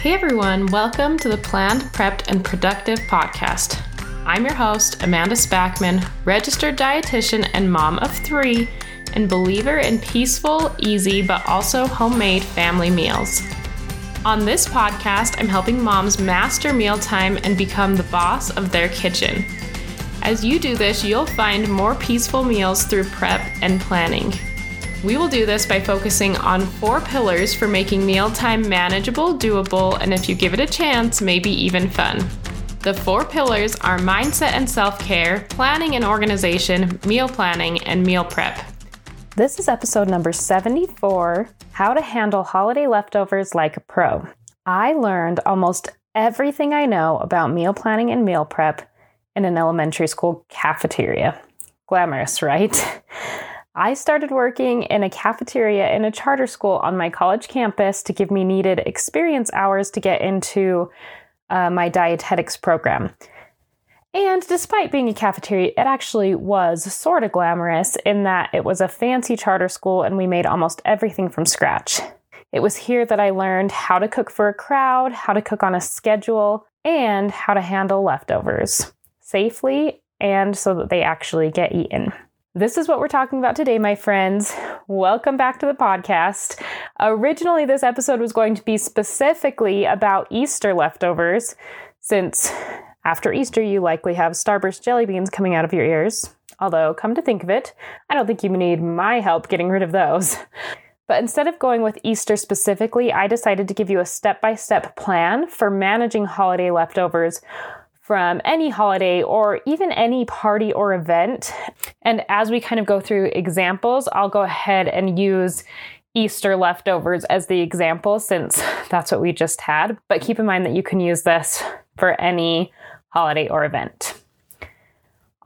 Hey everyone, welcome to the Planned, Prepped, and Productive podcast. I'm your host, Amanda Spackman, registered dietitian and mom of three, and believer in peaceful, easy, but also homemade family meals. On this podcast, I'm helping moms master mealtime and become the boss of their kitchen. As you do this, you'll find more peaceful meals through prep and planning. We will do this by focusing on four pillars for making mealtime manageable, doable, and if you give it a chance, maybe even fun. The four pillars are mindset and self care, planning and organization, meal planning, and meal prep. This is episode number 74 How to Handle Holiday Leftovers Like a Pro. I learned almost everything I know about meal planning and meal prep in an elementary school cafeteria. Glamorous, right? I started working in a cafeteria in a charter school on my college campus to give me needed experience hours to get into uh, my dietetics program. And despite being a cafeteria, it actually was sort of glamorous in that it was a fancy charter school and we made almost everything from scratch. It was here that I learned how to cook for a crowd, how to cook on a schedule, and how to handle leftovers safely and so that they actually get eaten. This is what we're talking about today, my friends. Welcome back to the podcast. Originally, this episode was going to be specifically about Easter leftovers, since after Easter, you likely have Starburst jelly beans coming out of your ears. Although, come to think of it, I don't think you need my help getting rid of those. But instead of going with Easter specifically, I decided to give you a step by step plan for managing holiday leftovers from any holiday or even any party or event. And as we kind of go through examples, I'll go ahead and use Easter leftovers as the example since that's what we just had. But keep in mind that you can use this for any holiday or event.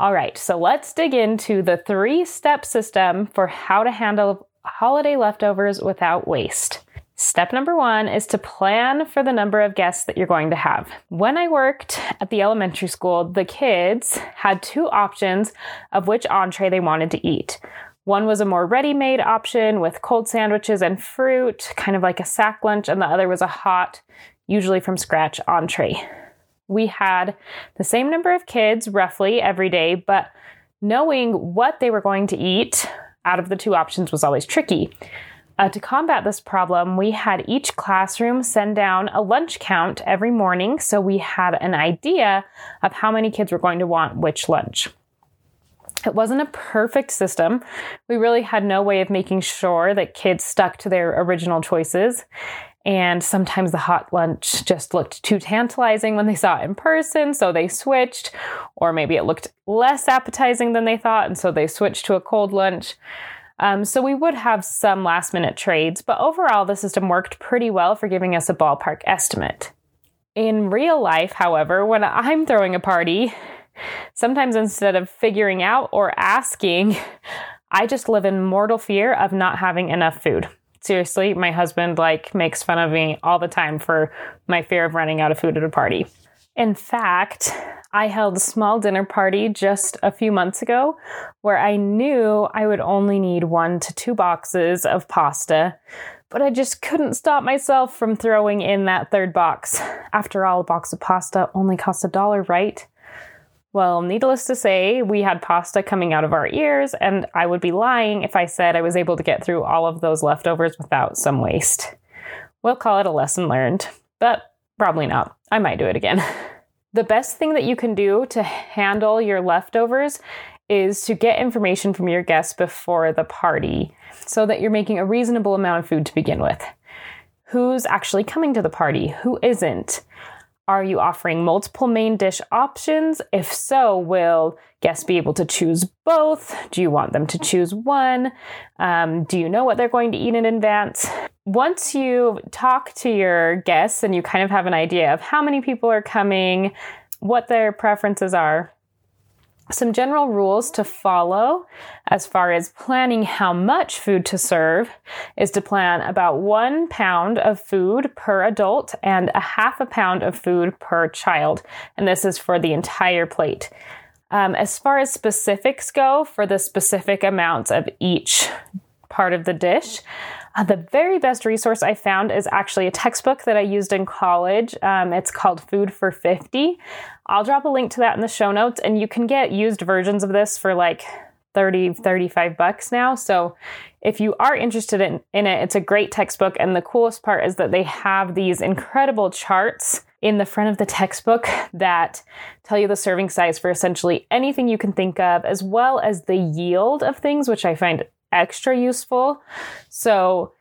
All right, so let's dig into the three step system for how to handle holiday leftovers without waste. Step number one is to plan for the number of guests that you're going to have. When I worked at the elementary school, the kids had two options of which entree they wanted to eat. One was a more ready made option with cold sandwiches and fruit, kind of like a sack lunch, and the other was a hot, usually from scratch entree. We had the same number of kids roughly every day, but knowing what they were going to eat out of the two options was always tricky. Uh, to combat this problem, we had each classroom send down a lunch count every morning so we had an idea of how many kids were going to want which lunch. It wasn't a perfect system. We really had no way of making sure that kids stuck to their original choices. And sometimes the hot lunch just looked too tantalizing when they saw it in person, so they switched. Or maybe it looked less appetizing than they thought, and so they switched to a cold lunch. Um, so we would have some last minute trades, but overall, the system worked pretty well for giving us a ballpark estimate. In real life, however, when I'm throwing a party, sometimes instead of figuring out or asking, I just live in mortal fear of not having enough food. Seriously, my husband like makes fun of me all the time for my fear of running out of food at a party. In fact, I held a small dinner party just a few months ago where I knew I would only need one to two boxes of pasta, but I just couldn't stop myself from throwing in that third box. After all, a box of pasta only costs a dollar, right? Well, needless to say, we had pasta coming out of our ears, and I would be lying if I said I was able to get through all of those leftovers without some waste. We'll call it a lesson learned, but probably not. I might do it again. the best thing that you can do to handle your leftovers is to get information from your guests before the party so that you're making a reasonable amount of food to begin with. Who's actually coming to the party? Who isn't? Are you offering multiple main dish options? If so, will guests be able to choose both? Do you want them to choose one? Um, do you know what they're going to eat in advance? Once you talk to your guests and you kind of have an idea of how many people are coming, what their preferences are, some general rules to follow as far as planning how much food to serve is to plan about one pound of food per adult and a half a pound of food per child. And this is for the entire plate. Um, as far as specifics go, for the specific amounts of each part of the dish. Uh, the very best resource I found is actually a textbook that I used in college. Um, it's called Food for 50. I'll drop a link to that in the show notes, and you can get used versions of this for like 30, 35 bucks now. So if you are interested in, in it, it's a great textbook. And the coolest part is that they have these incredible charts in the front of the textbook that tell you the serving size for essentially anything you can think of, as well as the yield of things, which I find extra useful. So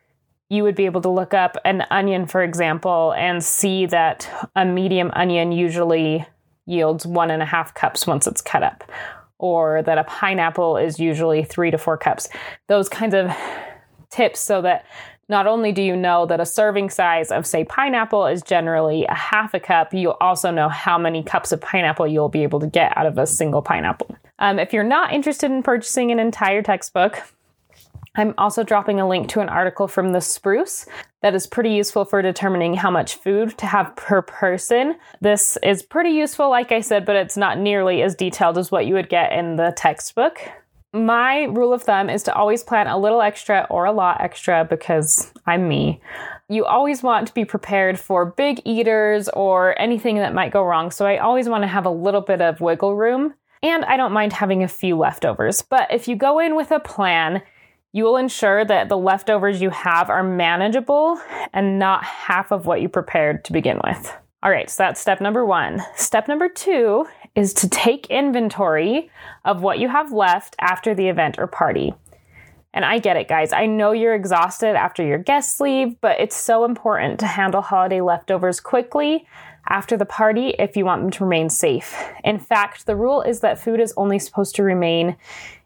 you would be able to look up an onion, for example, and see that a medium onion usually yields one and a half cups once it's cut up, or that a pineapple is usually three to four cups. Those kinds of tips so that not only do you know that a serving size of, say, pineapple is generally a half a cup, you also know how many cups of pineapple you'll be able to get out of a single pineapple. Um, if you're not interested in purchasing an entire textbook, I'm also dropping a link to an article from the Spruce that is pretty useful for determining how much food to have per person. This is pretty useful, like I said, but it's not nearly as detailed as what you would get in the textbook. My rule of thumb is to always plan a little extra or a lot extra because I'm me. You always want to be prepared for big eaters or anything that might go wrong, so I always want to have a little bit of wiggle room. And I don't mind having a few leftovers. But if you go in with a plan, you will ensure that the leftovers you have are manageable and not half of what you prepared to begin with. All right, so that's step number one. Step number two is to take inventory of what you have left after the event or party. And I get it, guys. I know you're exhausted after your guests leave, but it's so important to handle holiday leftovers quickly after the party if you want them to remain safe. In fact, the rule is that food is only supposed to remain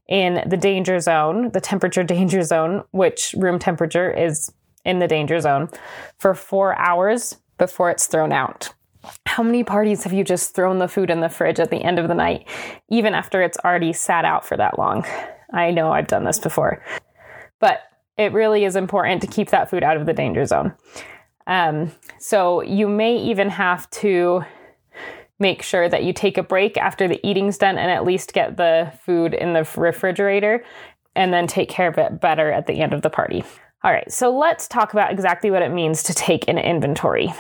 in the danger zone, the temperature danger zone, which room temperature is in the danger zone, for four hours before it's thrown out. How many parties have you just thrown the food in the fridge at the end of the night, even after it's already sat out for that long? I know I've done this before. But it really is important to keep that food out of the danger zone. Um, so you may even have to make sure that you take a break after the eating's done and at least get the food in the refrigerator and then take care of it better at the end of the party. All right, so let's talk about exactly what it means to take an inventory.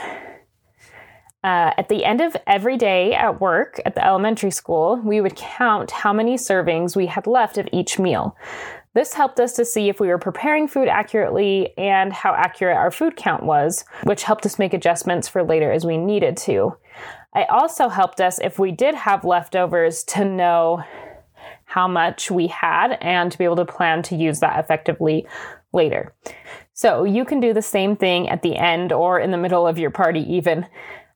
Uh, at the end of every day at work at the elementary school, we would count how many servings we had left of each meal. This helped us to see if we were preparing food accurately and how accurate our food count was, which helped us make adjustments for later as we needed to. It also helped us, if we did have leftovers, to know how much we had and to be able to plan to use that effectively later. So you can do the same thing at the end or in the middle of your party, even.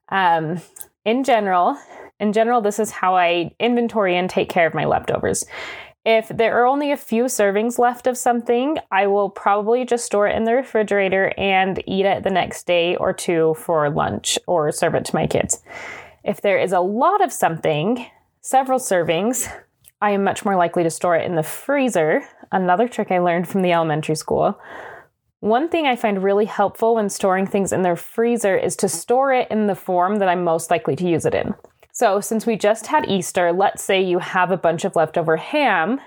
Um, in general, in general, this is how I inventory and take care of my leftovers. If there are only a few servings left of something, I will probably just store it in the refrigerator and eat it the next day or two for lunch or serve it to my kids. If there is a lot of something, several servings, I am much more likely to store it in the freezer. Another trick I learned from the elementary school. One thing I find really helpful when storing things in their freezer is to store it in the form that I'm most likely to use it in. So, since we just had Easter, let's say you have a bunch of leftover ham,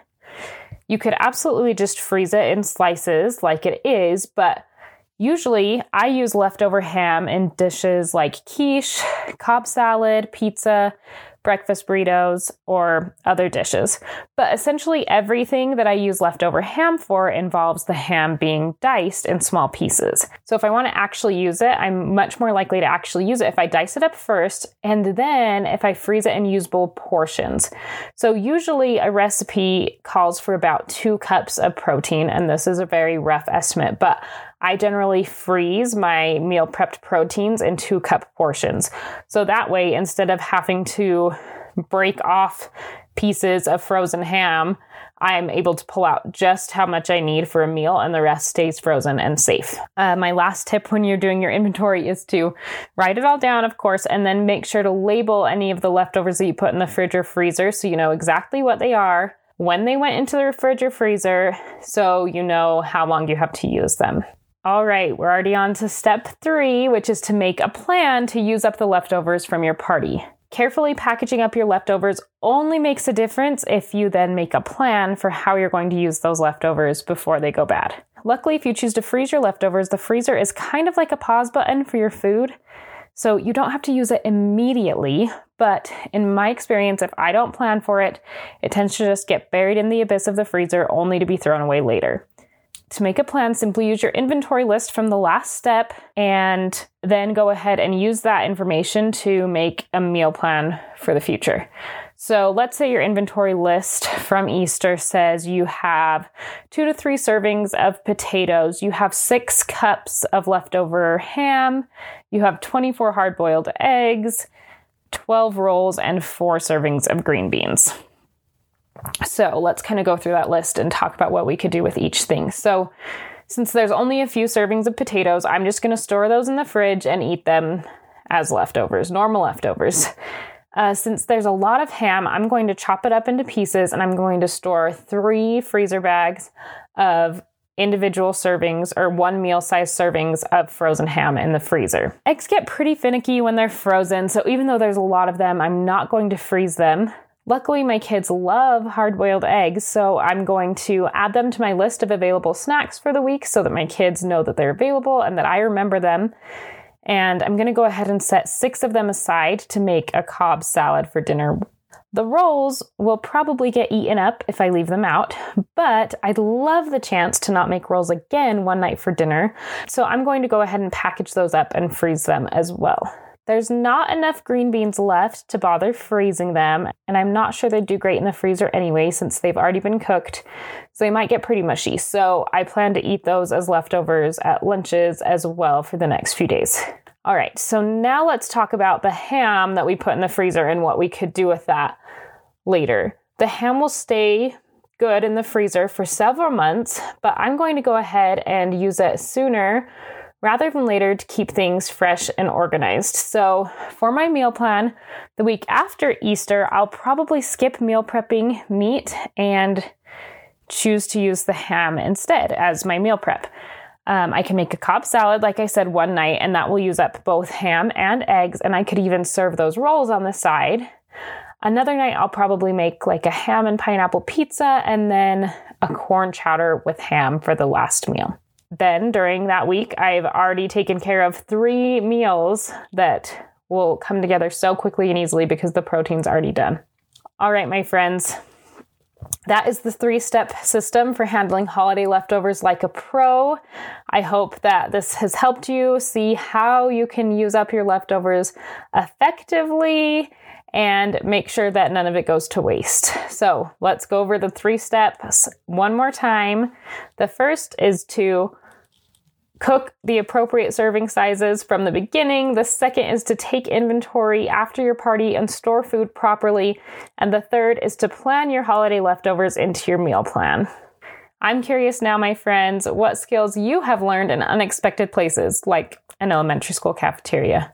you could absolutely just freeze it in slices like it is, but Usually, I use leftover ham in dishes like quiche, Cobb salad, pizza, breakfast burritos, or other dishes. But essentially, everything that I use leftover ham for involves the ham being diced in small pieces. So, if I want to actually use it, I'm much more likely to actually use it if I dice it up first and then if I freeze it in usable portions. So, usually, a recipe calls for about two cups of protein, and this is a very rough estimate, but I generally freeze my meal prepped proteins in two cup portions. So that way, instead of having to break off pieces of frozen ham, I'm able to pull out just how much I need for a meal and the rest stays frozen and safe. Uh, my last tip when you're doing your inventory is to write it all down, of course, and then make sure to label any of the leftovers that you put in the fridge or freezer so you know exactly what they are, when they went into the fridge or freezer, so you know how long you have to use them. All right, we're already on to step three, which is to make a plan to use up the leftovers from your party. Carefully packaging up your leftovers only makes a difference if you then make a plan for how you're going to use those leftovers before they go bad. Luckily, if you choose to freeze your leftovers, the freezer is kind of like a pause button for your food. So you don't have to use it immediately, but in my experience, if I don't plan for it, it tends to just get buried in the abyss of the freezer only to be thrown away later. To make a plan, simply use your inventory list from the last step and then go ahead and use that information to make a meal plan for the future. So let's say your inventory list from Easter says you have two to three servings of potatoes, you have six cups of leftover ham, you have 24 hard boiled eggs, 12 rolls, and four servings of green beans. So let's kind of go through that list and talk about what we could do with each thing. So, since there's only a few servings of potatoes, I'm just going to store those in the fridge and eat them as leftovers, normal leftovers. Uh, since there's a lot of ham, I'm going to chop it up into pieces and I'm going to store three freezer bags of individual servings or one meal size servings of frozen ham in the freezer. Eggs get pretty finicky when they're frozen, so even though there's a lot of them, I'm not going to freeze them. Luckily, my kids love hard boiled eggs, so I'm going to add them to my list of available snacks for the week so that my kids know that they're available and that I remember them. And I'm going to go ahead and set six of them aside to make a Cobb salad for dinner. The rolls will probably get eaten up if I leave them out, but I'd love the chance to not make rolls again one night for dinner. So I'm going to go ahead and package those up and freeze them as well. There's not enough green beans left to bother freezing them, and I'm not sure they'd do great in the freezer anyway since they've already been cooked, so they might get pretty mushy. So I plan to eat those as leftovers at lunches as well for the next few days. All right, so now let's talk about the ham that we put in the freezer and what we could do with that later. The ham will stay good in the freezer for several months, but I'm going to go ahead and use it sooner rather than later to keep things fresh and organized. So, for my meal plan, the week after Easter, I'll probably skip meal prepping meat and choose to use the ham instead as my meal prep. Um, I can make a Cobb salad, like I said, one night, and that will use up both ham and eggs, and I could even serve those rolls on the side. Another night, I'll probably make like a ham and pineapple pizza and then a corn chowder with ham for the last meal then during that week, I've already taken care of three meals that will come together so quickly and easily because the protein's already done. All right, my friends, that is the three step system for handling holiday leftovers like a pro. I hope that this has helped you see how you can use up your leftovers effectively and make sure that none of it goes to waste. So let's go over the three steps one more time. The first is to Cook the appropriate serving sizes from the beginning. The second is to take inventory after your party and store food properly. And the third is to plan your holiday leftovers into your meal plan. I'm curious now, my friends, what skills you have learned in unexpected places, like an elementary school cafeteria.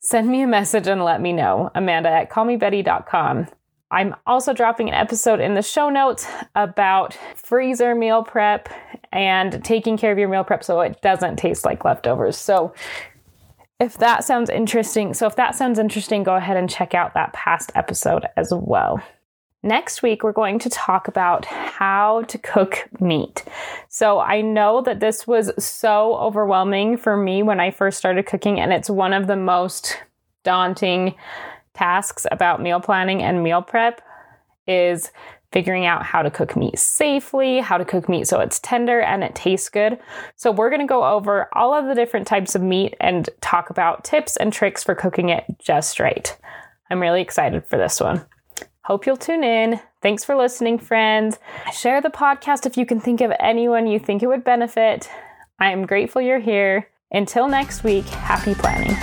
Send me a message and let me know. Amanda at callmebetty.com. I'm also dropping an episode in the show notes about freezer meal prep and taking care of your meal prep so it doesn't taste like leftovers. So if that sounds interesting, so if that sounds interesting, go ahead and check out that past episode as well. Next week, we're going to talk about how to cook meat. So, I know that this was so overwhelming for me when I first started cooking, and it's one of the most daunting tasks about meal planning and meal prep is figuring out how to cook meat safely, how to cook meat so it's tender and it tastes good. So, we're going to go over all of the different types of meat and talk about tips and tricks for cooking it just right. I'm really excited for this one. Hope you'll tune in. Thanks for listening, friends. Share the podcast if you can think of anyone you think it would benefit. I am grateful you're here. Until next week, happy planning.